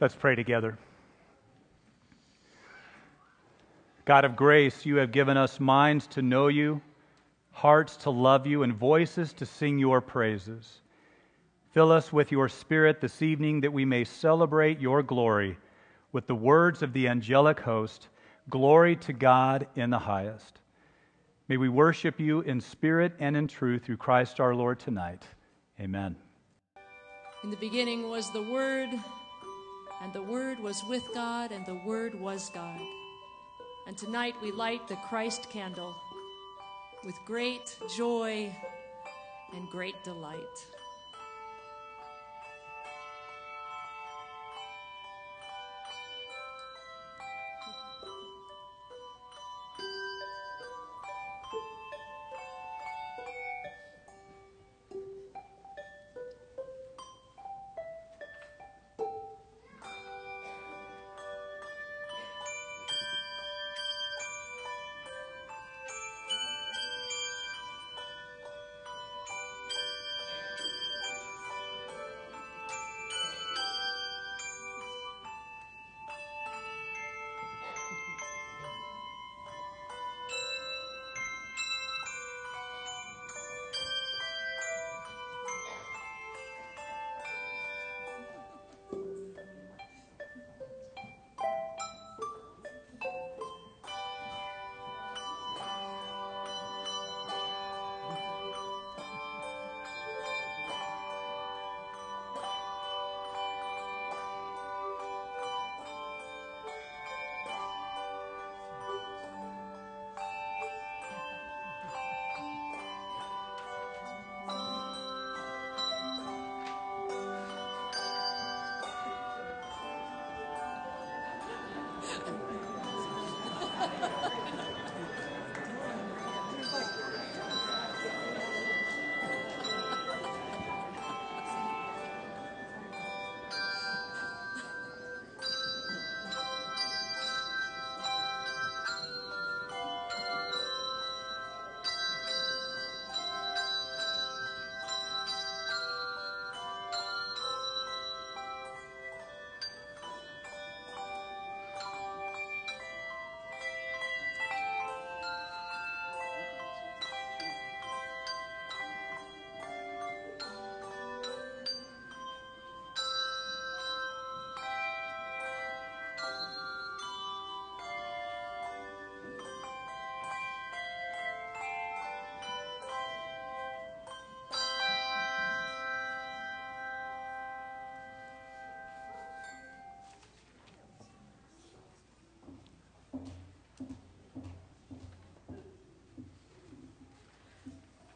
Let's pray together. God of grace, you have given us minds to know you, hearts to love you, and voices to sing your praises. Fill us with your Spirit this evening that we may celebrate your glory with the words of the angelic host Glory to God in the highest. May we worship you in spirit and in truth through Christ our Lord tonight. Amen. In the beginning was the Word, and the Word was with God, and the Word was God. And tonight we light the Christ candle with great joy and great delight.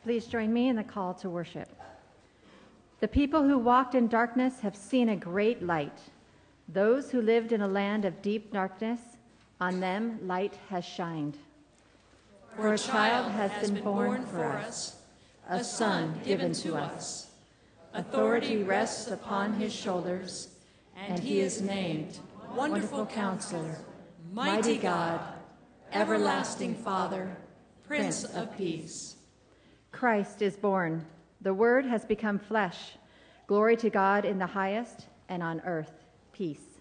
Please join me in the call to worship. The people who walked in darkness have seen a great light. Those who lived in a land of deep darkness, on them light has shined. For a child has been born for us, a son given to us. Authority rests upon his shoulders, and he is named Wonderful Counselor, Mighty God, Everlasting Father, Prince of Peace. Christ is born. The Word has become flesh. Glory to God in the highest, and on earth, peace.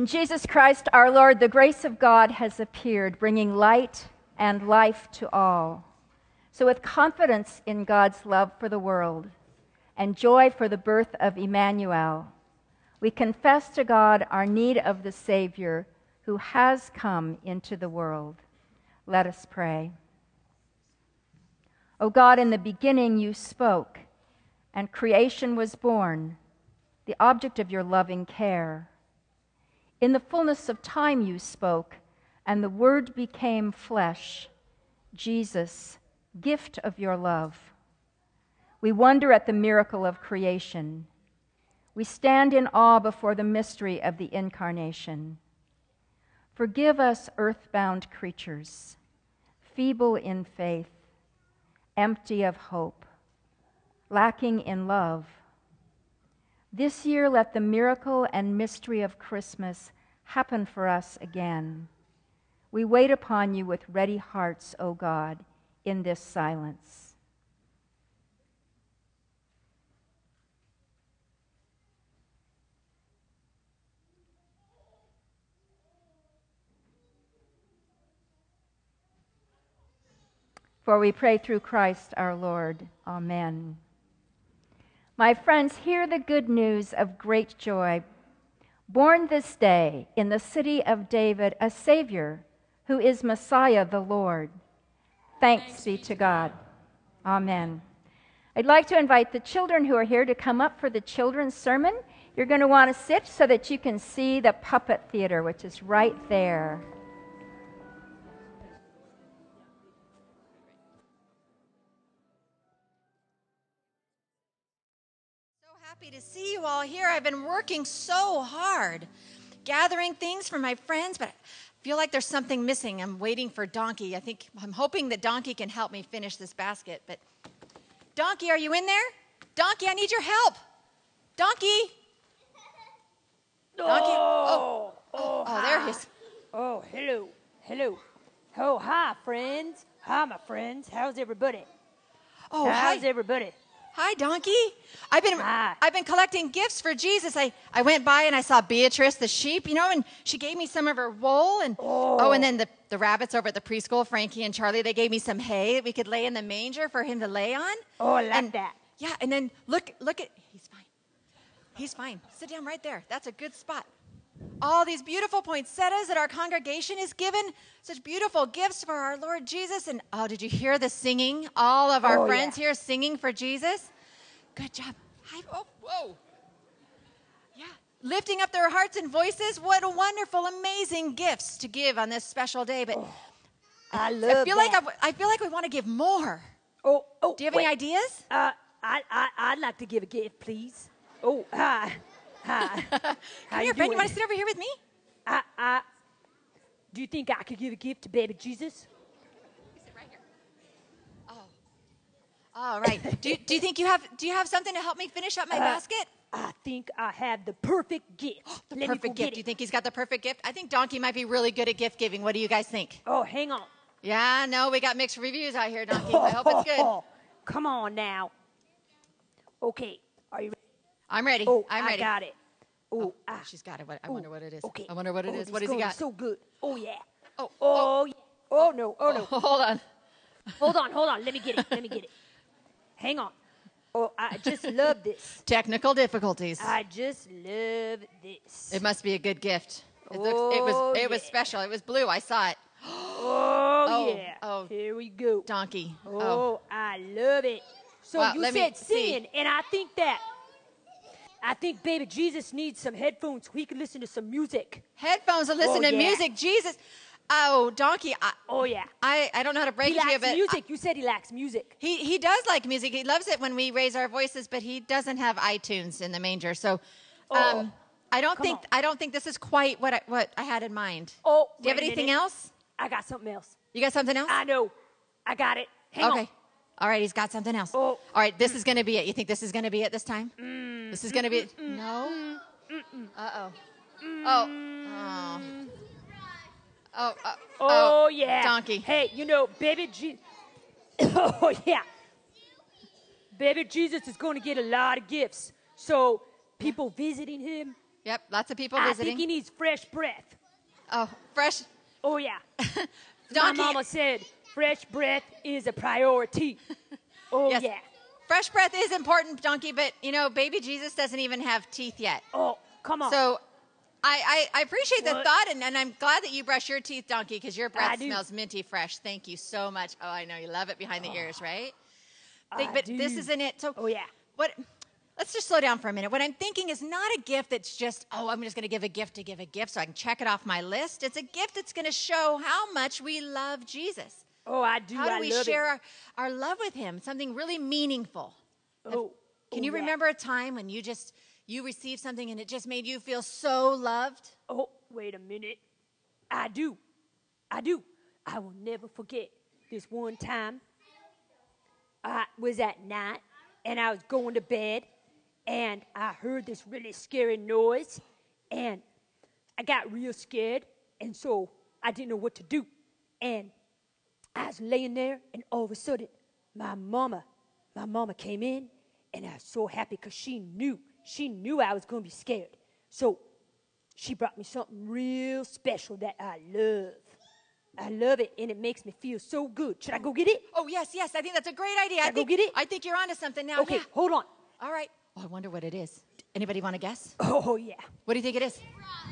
In Jesus Christ our Lord, the grace of God has appeared, bringing light and life to all. So, with confidence in God's love for the world and joy for the birth of Emmanuel, we confess to God our need of the Savior who has come into the world. Let us pray. O God, in the beginning you spoke, and creation was born, the object of your loving care. In the fullness of time you spoke, and the Word became flesh, Jesus, gift of your love. We wonder at the miracle of creation. We stand in awe before the mystery of the incarnation. Forgive us, earthbound creatures, feeble in faith, empty of hope, lacking in love this year, let the miracle and mystery of Christmas happen for us again. We wait upon you with ready hearts, O God, in this silence. For we pray through Christ our Lord. Amen. My friends, hear the good news of great joy. Born this day in the city of David, a Savior who is Messiah the Lord. Thanks be to God. Amen. I'd like to invite the children who are here to come up for the children's sermon. You're going to want to sit so that you can see the puppet theater, which is right there. Happy to see you all here. I've been working so hard, gathering things for my friends, but I feel like there's something missing. I'm waiting for Donkey. I think I'm hoping that Donkey can help me finish this basket. But Donkey, are you in there? Donkey, I need your help. Donkey. Donkey. Oh, oh, oh, oh there he is. Oh, hello, hello. Oh, hi, friends. Hi, my friends. How's everybody? Oh, How's hi. everybody? Hi, Donkey. I've been Hi. I've been collecting gifts for Jesus. I, I went by and I saw Beatrice the sheep, you know, and she gave me some of her wool and oh, and then the, the rabbits over at the preschool, Frankie and Charlie, they gave me some hay that we could lay in the manger for him to lay on. Oh, I like and, that. Yeah, and then look look at he's fine. He's fine. Sit down right there. That's a good spot. All these beautiful poinsettias that our congregation is given, such beautiful gifts for our Lord Jesus. And oh, did you hear the singing? All of our Oh, friends yeah. here singing for Jesus. Good job. Hi. Oh, whoa. Yeah. Lifting up their hearts and voices. What wonderful, amazing gifts to give on this special day. But I love I feel like. I, I feel like we want to give more. Oh, oh. Do you have wait. any ideas? Uh, I, I, I'd like to give a gift, please. Oh, hi. Hi. How Come you here, friend. You want to sit over here with me? I, I, do you think I could give a gift to baby Jesus? Sit right here. Oh. All right. do, you, do you think you have do you have something to help me finish up my Uh, basket? I think I have the perfect gift. The Let perfect gift. Do you think he's got the perfect gift? I think Donkey might be really good at gift giving. What do you guys think? Oh, hang on. Yeah, no, we got mixed reviews out here, Donkey. I hope it's good. Come on now. Okay, are you ready? I'm ready. Oh, I'm ready. I got it. Oh, Oh, ah. she's got it. What- I wonder what it is. Okay. I wonder what it oh, is. What has he got? So good. Oh yeah. Oh, Oh, yeah. Oh no. Oh no. Hold on. hold on. Hold on. Let me get it. Let me get it. Hang on. Oh, I just love this. Technical difficulties. I just love this. It must be a good gift. It, looks, it was Oh, it was special. It was blue. I saw it. Oh, Oh, yeah. oh. Here we go. Donkey. Oh, I love it. So you said see. and I think that I think baby Jesus needs some headphones so he can listen to some music. Headphones to listen Oh, to yeah. music. Jesus. Oh, Donkey. I, Oh yeah. I, I don't know how to break He it to you, likes but music. you said he likes music. He he does like music. He loves it when we raise our voices, but he doesn't have iTunes in the manger. So, um, Oh, I don't think on. I don't think this is quite what I, what I had in mind. Oh, Do you have anything else? I got something else. You got something else? I know. I got it. Hang okay. on. All right, he's got something else. Oh. All right, this is going to be it. You think this is going to be it this time? this is going to be it. No. Uh oh. Oh. Oh. Oh. uh, Oh, yeah. Donkey. Hey, you know, baby Jesus. oh yeah. Baby Jesus is going to get a lot of gifts. So people visiting him, Yep, lots of people I visiting. I think he needs fresh breath. oh, fresh. Oh, yeah. Donkey. My mama said fresh breath is a priority. Oh, Yes. yeah. Fresh breath is important, Donkey, but you know, baby Jesus doesn't even have teeth yet. Oh, come on. So I, I, I appreciate the What? thought, and, and I'm glad that you brush your teeth, Donkey, because your breath I do. smells minty fresh. Thank you so much. Oh, I know you love it behind the ah. ears, right? Think, but this isn't it. So Oh, yeah. What? Let's just slow down for a minute. What I'm thinking is not a gift that's just, oh, I'm just going to give a gift to give a gift so I can check it off my list. It's a gift that's going to show how much we love Jesus. Oh, I do. How do I we share our, our love with Him? Something really meaningful. Oh, Can oh, you yeah. remember a time when you just you received something and it just made you feel so loved? Oh, wait a minute. I do. I do. I will never forget this one time. I was at night and I was going to bed and I heard this really scary noise and I got real scared and so I didn't know what to do. And I was laying there and all of a sudden my mama, my mama came in and I was so happy because she knew, she knew I was going to be scared. So she brought me something real special that I love. I love it, and it makes me feel so good. Should I go get it? Oh yes, yes. I think that's a great idea. I I go think get it? I think you're onto something now. Okay, Yeah. hold on. All right. Oh, I wonder what it is. Anybody want to guess? Oh, yeah. What do you think it is?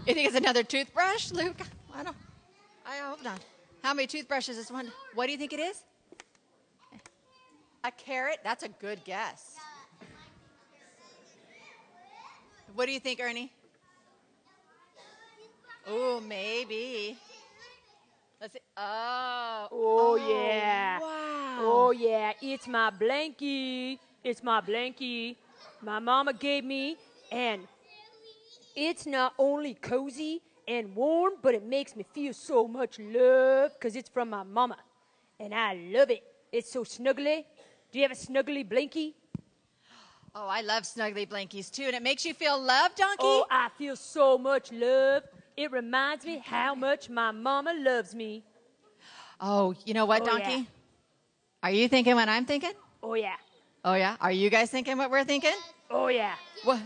You think it's another toothbrush, Luke? I don't. I hope not. How many toothbrushes is one? What do you think it is? A carrot? That's a good guess. What do you think, Ernie? Oh, maybe. Let's see. Oh. oh. Oh, yeah. Wow. Oh, yeah. It's my blankie. It's my blankie. My mama gave me, and it's not only cozy and warm, but it makes me feel so much love because it's from my mama. And I love it. It's so snuggly. Do you have a snuggly blankie? Oh, I love snuggly blankies too, and it makes you feel loved, Donkey. Oh, I feel so much love. It reminds me how much my mama loves me. Oh, you know what, Oh, Donkey? yeah. Are you thinking what I'm thinking? Oh, yeah. Oh yeah. Are you guys thinking what we're thinking? Oh, yeah. What?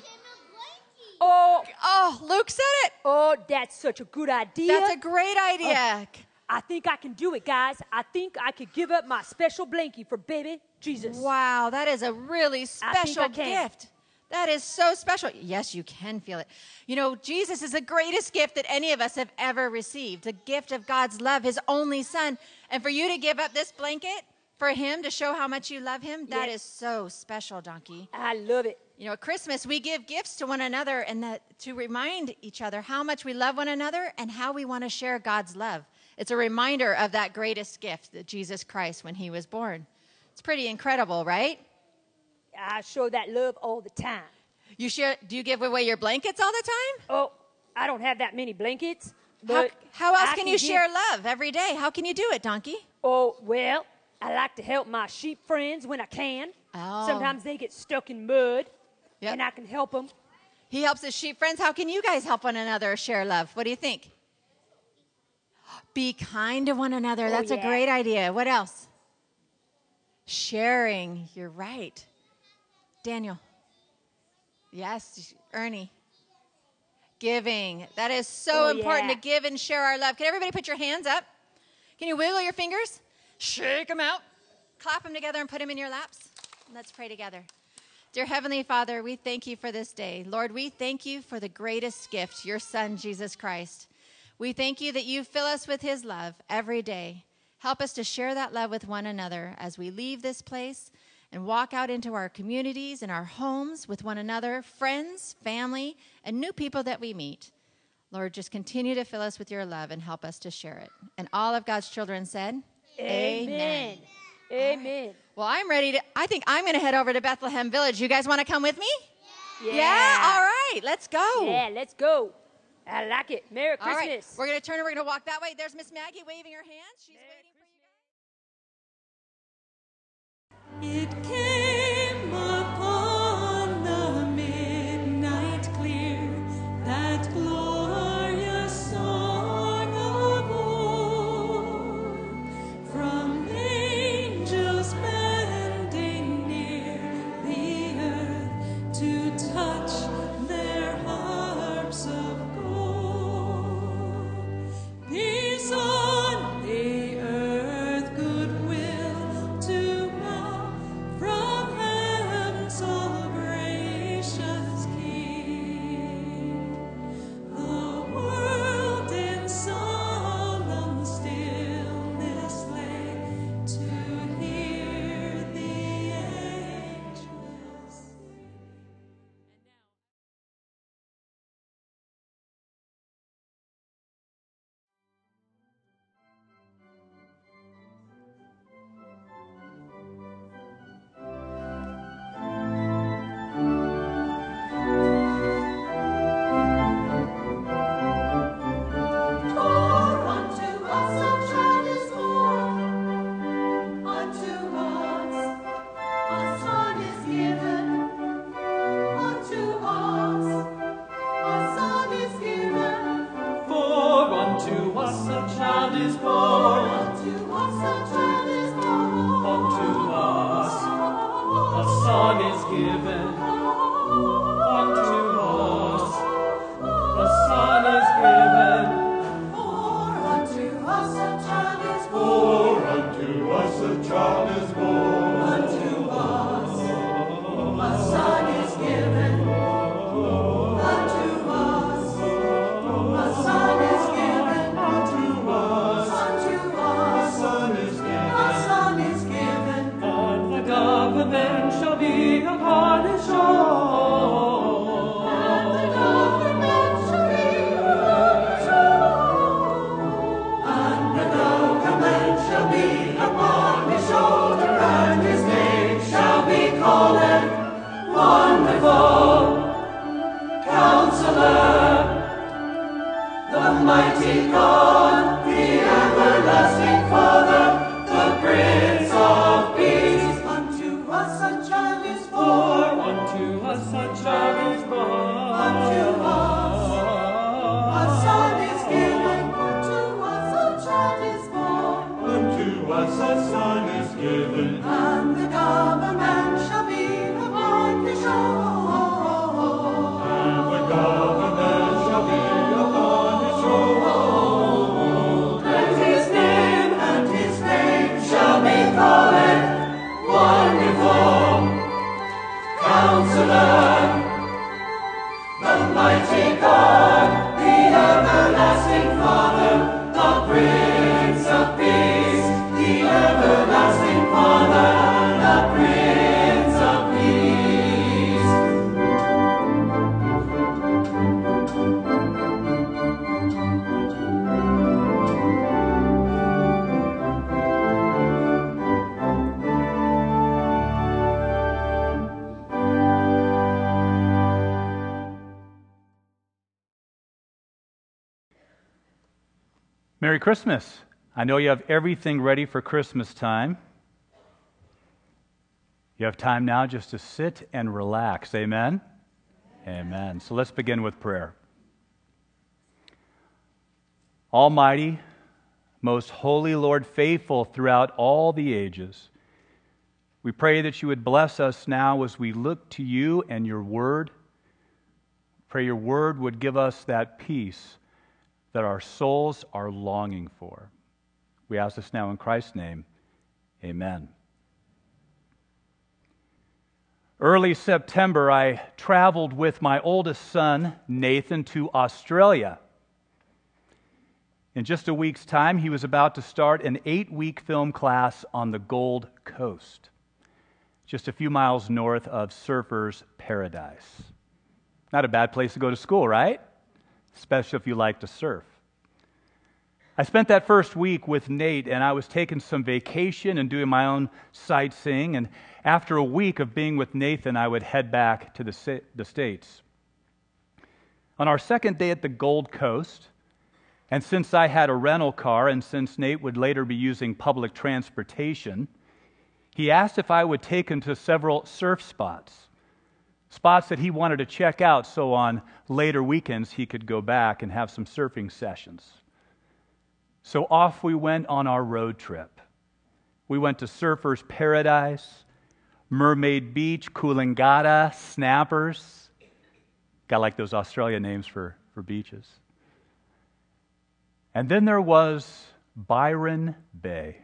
Oh, Oh, Luke said it. oh, that's such a good idea. That's a great uh, idea. I think I can do it, guys. I think I could give up my special blankie for baby Jesus. Wow, that is a really I special I can. gift. That is so special. Yes, you can feel it. You know, Jesus is the greatest gift that any of us have ever received the gift of God's love, his only son. And for you to give up this blanket for him to show how much you love him, that is Yes. so special, Donkey. I love it. You know, at Christmas, we give gifts to one another and that to remind each other how much we love one another and how we want to share God's love. It's a reminder of that greatest gift that Jesus Christ when he was born. It's pretty incredible, right? I show that love all the time. You share do you give away your blankets all the time? Oh, I don't have that many blankets. How, But how else I can you give- share love every day? How can you do it, Donkey? Oh, well, I like to help my sheep friends when I can. Oh. Sometimes they get stuck in mud, Yep. and I can help them. He helps his sheep friends. How can you guys help one another share love? What do you think? Be kind to one another. Oh, That's a great idea. What else? Sharing. You're right. Daniel. Yes, Ernie. Giving. That is so Oh, important yeah. to give and share our love. Can everybody put your hands up? Can you wiggle your fingers? Shake them out. Clap them together and put them in your laps. Let's pray together. Dear Heavenly Father, we thank you for this day. Lord, we thank you for the greatest gift, your Son, Jesus Christ. We thank you that you fill us with his love every day. Help us to share that love with one another as we leave this place and walk out into our communities and our homes with one another, friends, family, and new people that we meet. Lord, just continue to fill us with your love and help us to share it. And all of God's children said, Amen. Amen. Well, I'm ready to, I think I'm going to head over to Bethlehem Village. You guys want to come with me? Yeah. Yeah. All right, let's go. Yeah, let's go. I like it. Merry All right, Christmas. we're going to turn and we're going to walk that way. There's Miss Maggie waving her hands. She's waiting for you guys. It came Counselor, the mighty God. Merry Christmas. I know you have everything ready for Christmas time. You have time now just to sit and relax. Amen? Amen. So let's begin with prayer. Almighty, most holy Lord, faithful throughout all the ages, we pray that you would bless us now as we look to you and your word. Pray your word would give us that peace that our souls are longing for. We ask this now in Christ's name. Amen. Early September, I traveled with my oldest son, Nathan, to Australia. In just a week's time, he was about to start an eight week film class on the Gold Coast, just a few miles north of Surfer's Paradise. Not a bad place to go to school, right? Especially if you like to surf. I spent that first week with Nate, and I was taking some vacation and doing my own sightseeing. And after a week of being with Nathan, I would head back to the, the States. On our second day at the Gold Coast, and since I had a rental car, and since Nate would later be using public transportation, he asked if I would take him to several surf spots spots that he wanted to check out so on later weekends he could go back and have some surfing sessions. So off we went on our road trip. We went to Surfer's Paradise, Mermaid Beach, Coolangatta, Snappers. Got like those Australia names for, for beaches. And then there was Byron Bay.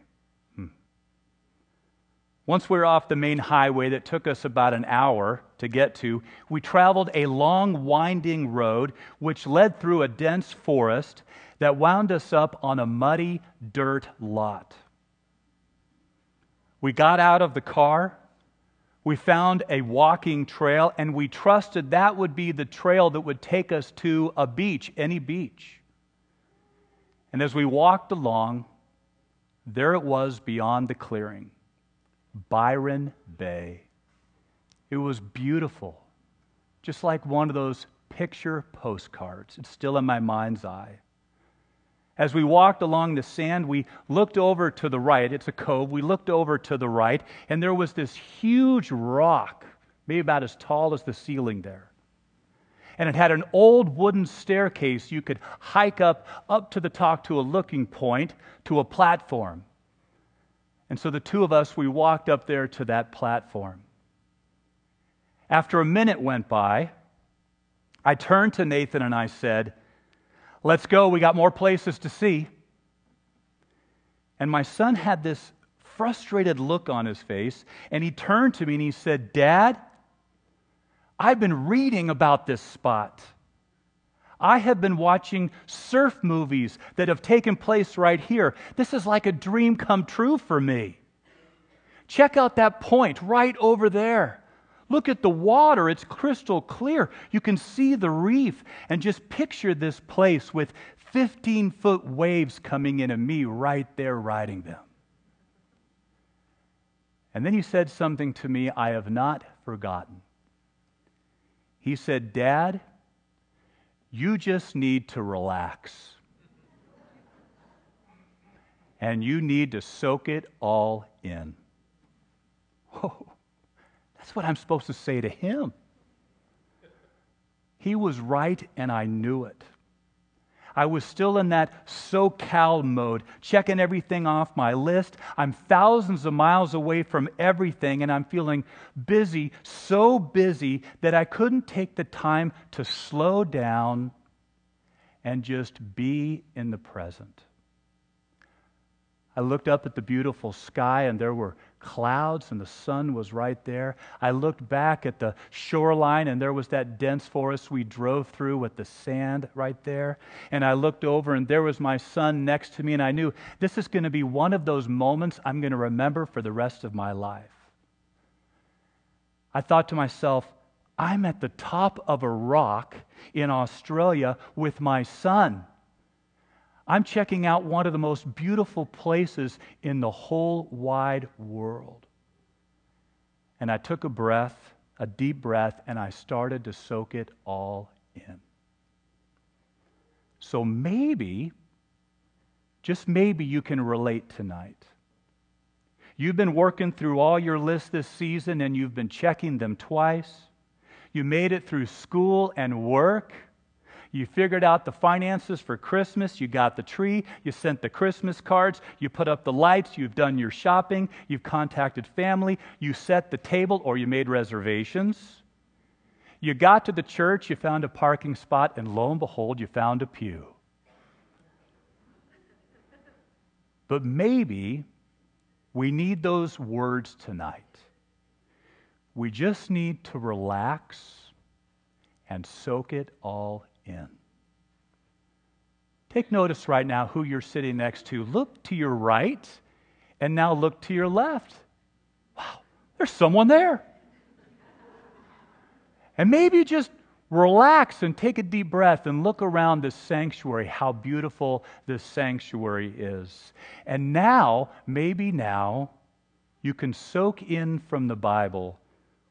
Once we were off the main highway that took us about an hour to get to, we traveled a long, winding road which led through a dense forest that wound us up on a muddy dirt lot. We got out of the car, we found a walking trail, and we trusted that would be the trail that would take us to a beach, any beach. And as we walked along, there it was beyond the clearing. Byron Bay. It was beautiful, just like one of those picture postcards. It's still in my mind's eye. As we walked along the sand, we looked over to the right. It's a cove. We looked over to the right, and there was this huge rock, maybe about as tall as the ceiling there. And it had an old wooden staircase you could hike up up to the top to a looking point to a platform. And so the two of us, we walked up there to that platform. After a minute went by, I turned to Nathan and I said, Let's go, we got more places to see. And my son had this frustrated look on his face, and he turned to me and he said, Dad, I've been reading about this spot. I have been watching surf movies that have taken place right here. This is like a dream come true for me. Check out that point right over there. Look at the water, it's crystal clear. You can see the reef, and just picture this place with 15 foot waves coming in and me right there riding them. And then he said something to me I have not forgotten. He said, Dad, you just need to relax. And you need to soak it all in. Oh, that's what I'm supposed to say to him. He was right, and I knew it. I was still in that SoCal mode, checking everything off my list. I'm thousands of miles away from everything, and I'm feeling busy, so busy that I couldn't take the time to slow down and just be in the present. I looked up at the beautiful sky, and there were clouds and the sun was right there. I looked back at the shoreline and there was that dense forest we drove through with the sand right there. And I looked over and there was my son next to me, and I knew this is going to be one of those moments I'm going to remember for the rest of my life. I thought to myself, I'm at the top of a rock in Australia with my son. I'm checking out one of the most beautiful places in the whole wide world. And I took a breath, a deep breath, and I started to soak it all in. So maybe, just maybe, you can relate tonight. You've been working through all your lists this season and you've been checking them twice. You made it through school and work. You figured out the finances for Christmas. You got the tree. You sent the Christmas cards. You put up the lights. You've done your shopping. You've contacted family. You set the table or you made reservations. You got to the church. You found a parking spot. And lo and behold, you found a pew. But maybe we need those words tonight. We just need to relax and soak it all in. Take notice right now who you're sitting next to. Look to your right and now look to your left. Wow, there's someone there. And maybe just relax and take a deep breath and look around this sanctuary, how beautiful this sanctuary is. And now, maybe now, you can soak in from the Bible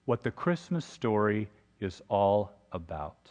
what the Christmas story is all about.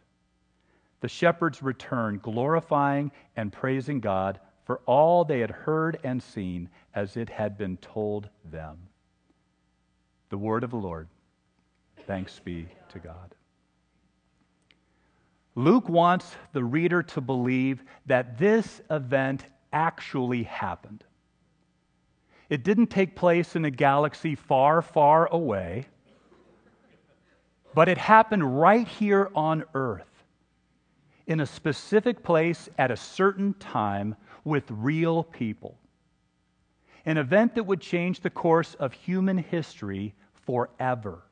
the shepherds returned, glorifying and praising God for all they had heard and seen as it had been told them. The word of the Lord. Thanks be to God. Luke wants the reader to believe that this event actually happened. It didn't take place in a galaxy far, far away, but it happened right here on Earth in a specific place at a certain time with real people. An event that would change the course of human history forever.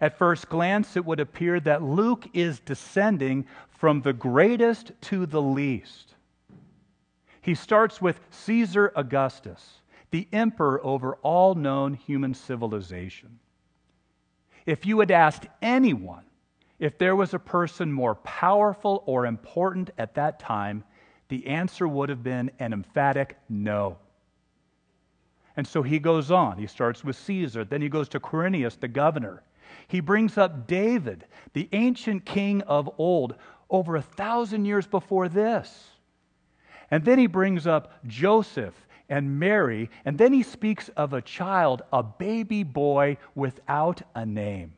At first glance, it would appear that Luke is descending from the greatest to the least. He starts with Caesar Augustus, the emperor over all known human civilization. If you had asked anyone if there was a person more powerful or important at that time, the answer would have been an emphatic no. And so he goes on. He starts with Caesar, then he goes to Quirinius, the governor. He brings up David, the ancient king of old, over a thousand years before this. And then he brings up Joseph and Mary, and then he speaks of a child, a baby boy without a name.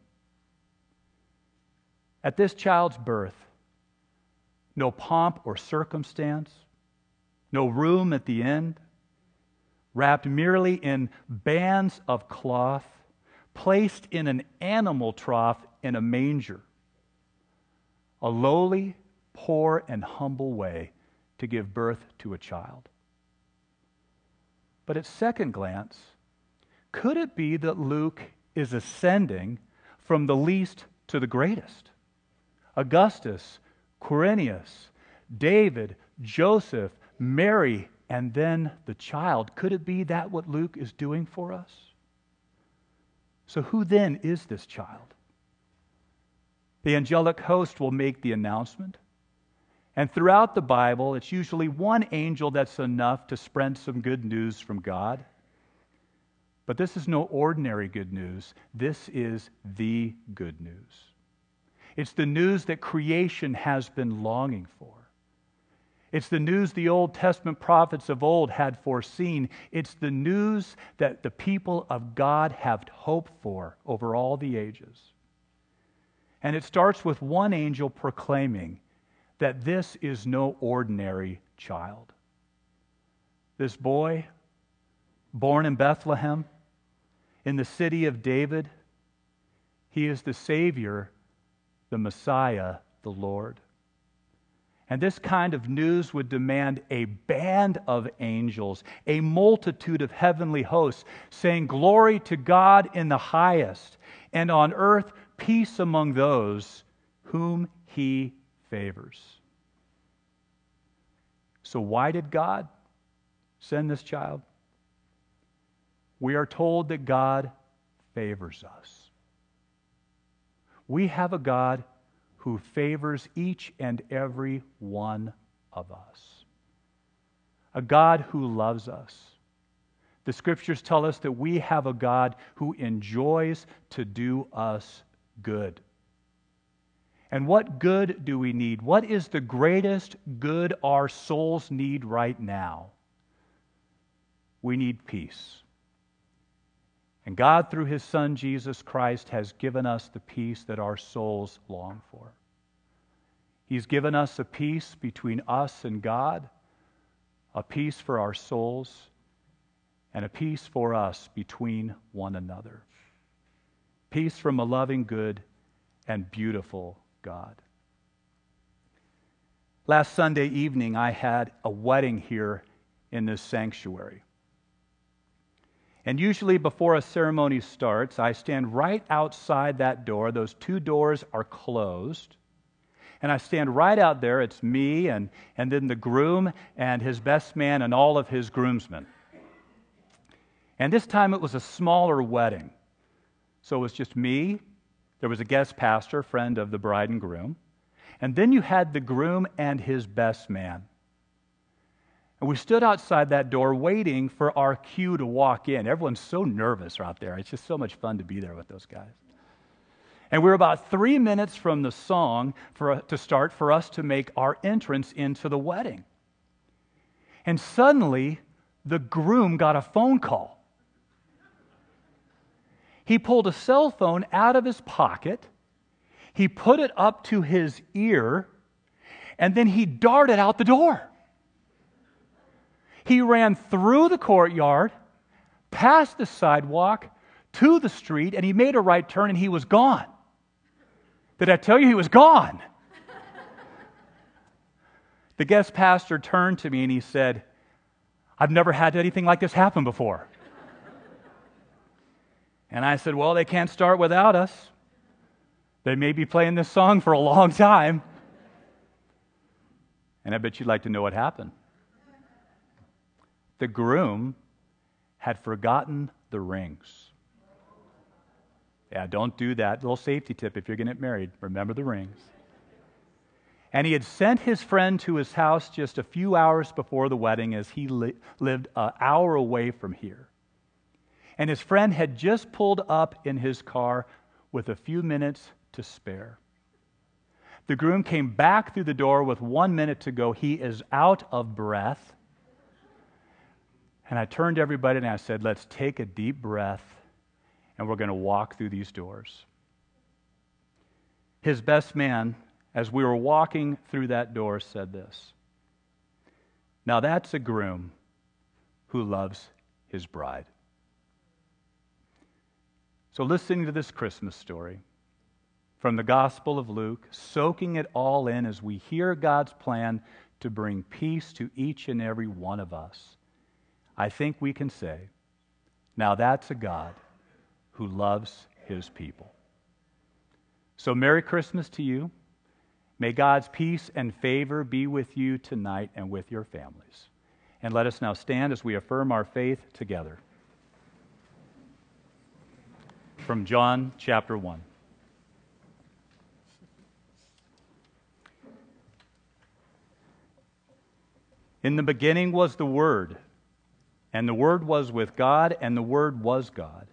At this child's birth, no pomp or circumstance, no room at the end, wrapped merely in bands of cloth, placed in an animal trough in a manger. A lowly, poor, and humble way to give birth to a child. But at second glance, could it be that Luke is ascending from the least to the greatest? Augustus, Quirinius, David, Joseph, Mary, and then the child. Could it be that what Luke is doing for us? So, who then is this child? The angelic host will make the announcement. And throughout the Bible, it's usually one angel that's enough to spread some good news from God. But this is no ordinary good news. This is the good news. It's the news that creation has been longing for. It's the news the Old Testament prophets of old had foreseen. It's the news that the people of God have hoped for over all the ages. And it starts with one angel proclaiming that this is no ordinary child. This boy, born in Bethlehem, in the city of David, he is the Savior, the Messiah, the Lord. And this kind of news would demand a band of angels, a multitude of heavenly hosts, saying, Glory to God in the highest, and on earth peace among those whom he favors. So, why did God send this child? We are told that God favors us. We have a God who favors each and every one of us, a God who loves us. The scriptures tell us that we have a God who enjoys to do us good. And what good do we need? What is the greatest good our souls need right now? We need peace. And God, through His Son Jesus Christ, has given us the peace that our souls long for. He's given us a peace between us and God, a peace for our souls, and a peace for us between one another. Peace from a loving, good, and beautiful God. Last Sunday evening, I had a wedding here in this sanctuary. And usually, before a ceremony starts, I stand right outside that door. Those two doors are closed. And I stand right out there. It's me and, and then the groom and his best man and all of his groomsmen. And this time it was a smaller wedding. So it was just me there was a guest pastor, friend of the bride and groom. And then you had the groom and his best man. And we stood outside that door waiting for our cue to walk in. Everyone's so nervous out there. It's just so much fun to be there with those guys. And we were about three minutes from the song for, to start for us to make our entrance into the wedding. And suddenly, the groom got a phone call he pulled a cell phone out of his pocket, he put it up to his ear, and then he darted out the door. He ran through the courtyard, past the sidewalk, to the street, and he made a right turn and he was gone. Did I tell you he was gone? the guest pastor turned to me and he said, I've never had anything like this happen before. and I said, Well, they can't start without us. They may be playing this song for a long time. And I bet you'd like to know what happened. The groom had forgotten the rings. Yeah, don't do that. Little safety tip if you're going to get married remember the rings. And he had sent his friend to his house just a few hours before the wedding as he li- lived an hour away from here. And his friend had just pulled up in his car with a few minutes to spare. The groom came back through the door with one minute to go. He is out of breath. And I turned to everybody and I said, Let's take a deep breath and we're going to walk through these doors. His best man, as we were walking through that door, said this Now that's a groom who loves his bride. So, listening to this Christmas story from the Gospel of Luke, soaking it all in as we hear God's plan to bring peace to each and every one of us, I think we can say, now that's a God who loves his people. So, Merry Christmas to you. May God's peace and favor be with you tonight and with your families. And let us now stand as we affirm our faith together. From John chapter 1. In the beginning was the Word, and the Word was with God, and the Word was God.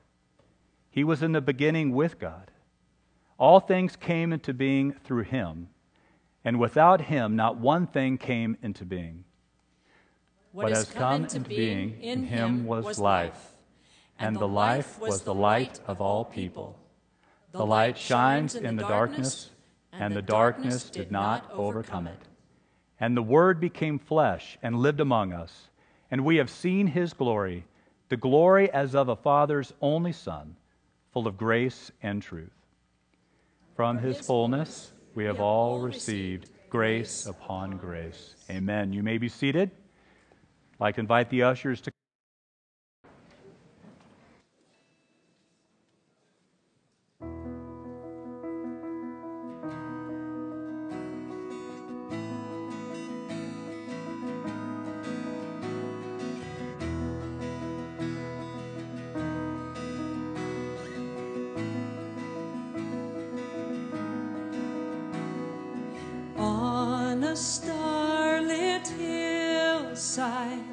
He was in the beginning with God. All things came into being through him, and without him, not one thing came into being. What has come into being in him was life, and the life was the light of all people. The light shines in the darkness, and the darkness did not overcome it. And the Word became flesh and lived among us, and we have seen his glory, the glory as of a Father's only Son, full of grace and truth. From his fullness we have all received grace upon grace. Amen. You may be seated. I'd like to invite the ushers to. Hillside,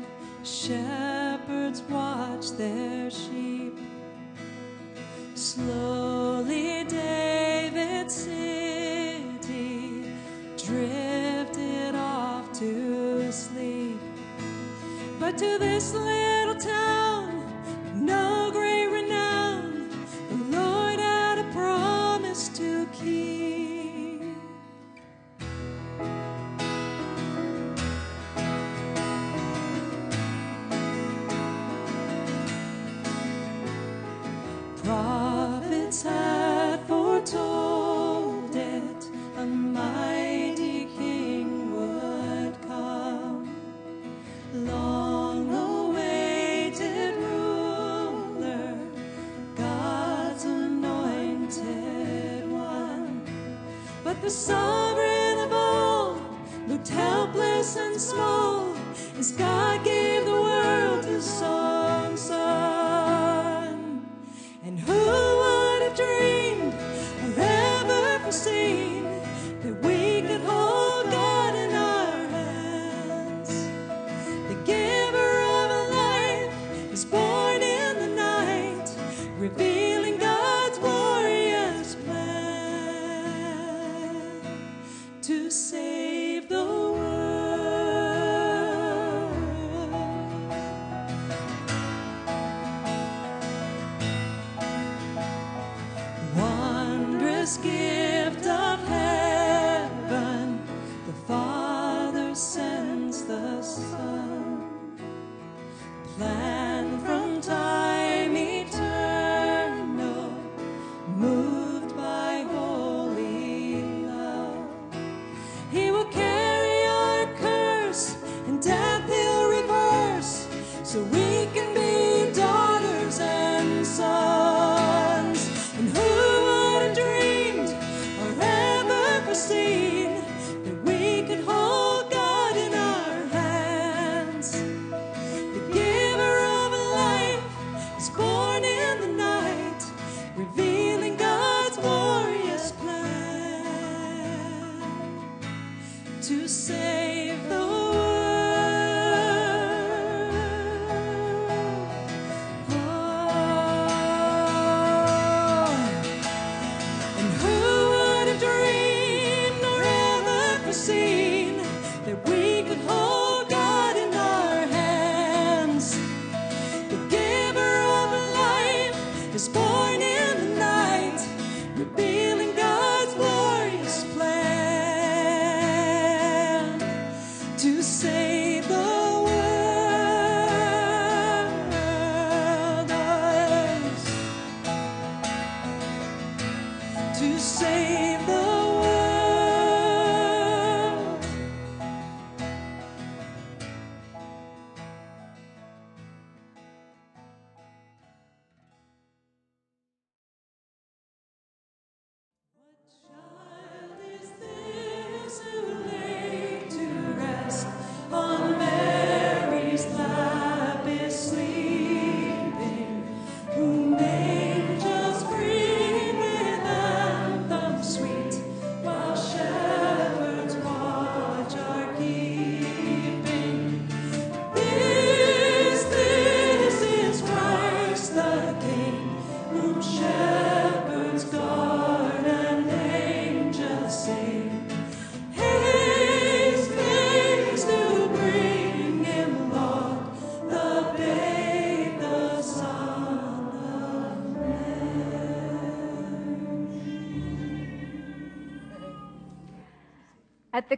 shepherds watch their sheep. Slowly, David's city drifted off to sleep. But to this little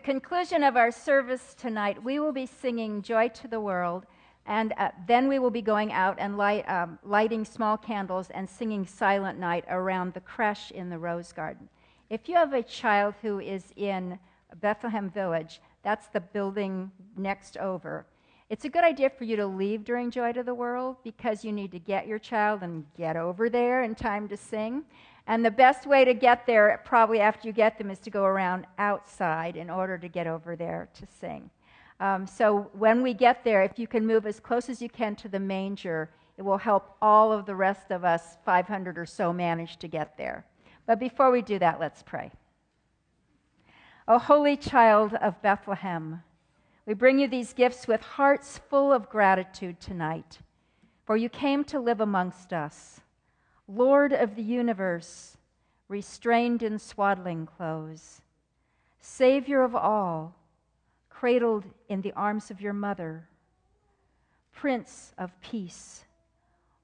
conclusion of our service tonight, we will be singing Joy to the World, and uh, then we will be going out and light, um, lighting small candles and singing Silent Night around the creche in the Rose Garden. If you have a child who is in Bethlehem Village, that's the building next over. It's a good idea for you to leave during Joy to the World because you need to get your child and get over there in time to sing. And the best way to get there, probably after you get them, is to go around outside in order to get over there to sing. Um, so when we get there, if you can move as close as you can to the manger, it will help all of the rest of us, 500 or so, manage to get there. But before we do that, let's pray. O holy child of Bethlehem, we bring you these gifts with hearts full of gratitude tonight, for you came to live amongst us, Lord of the universe, restrained in swaddling clothes, Savior of all, cradled in the arms of your mother, Prince of peace,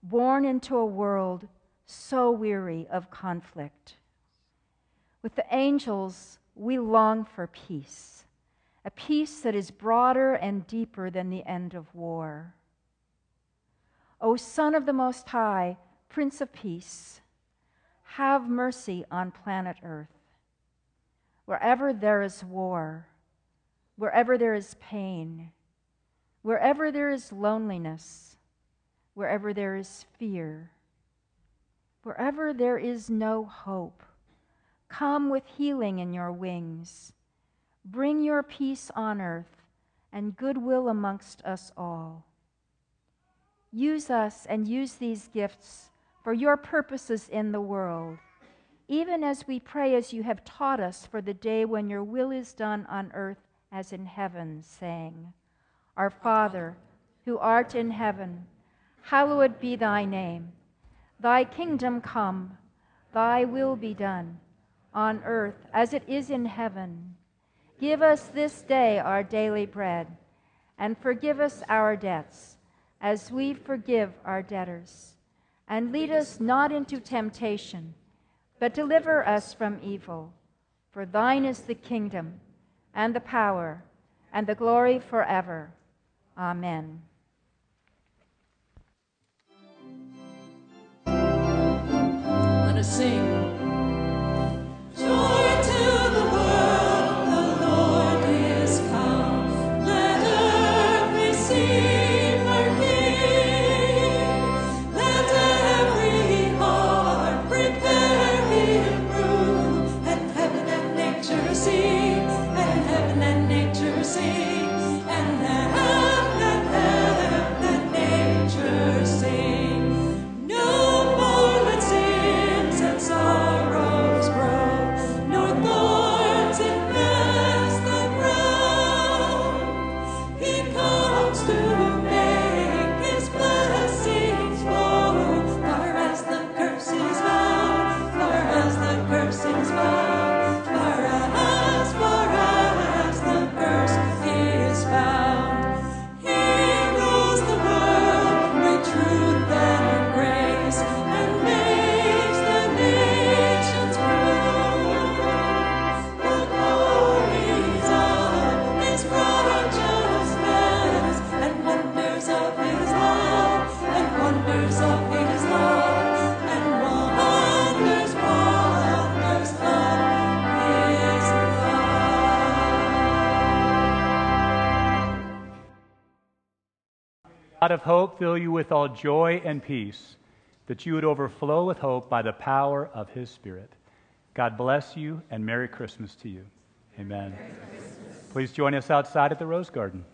born into a world so weary of conflict. With the angels, we long for peace, a peace that is broader and deeper than the end of war. O Son of the Most High, Prince of Peace, have mercy on planet Earth. Wherever there is war, wherever there is pain, wherever there is loneliness, wherever there is fear, wherever there is no hope, come with healing in your wings. Bring your peace on earth and goodwill amongst us all. Use us and use these gifts for your purposes in the world, even as we pray as you have taught us for the day when your will is done on earth as in heaven, saying, Our Father, who art in heaven, hallowed be thy name. Thy kingdom come, thy will be done, on earth as it is in heaven. Give us this day our daily bread, and forgive us our debts, as we forgive our debtors. And lead us not into temptation, but deliver us from evil. For thine is the kingdom and the power and the glory forever. Amen. Let us sing. God of hope, fill you with all joy and peace, that you would overflow with hope by the power of his Spirit. God bless you and Merry Christmas to you. Amen. Please join us outside at the Rose Garden.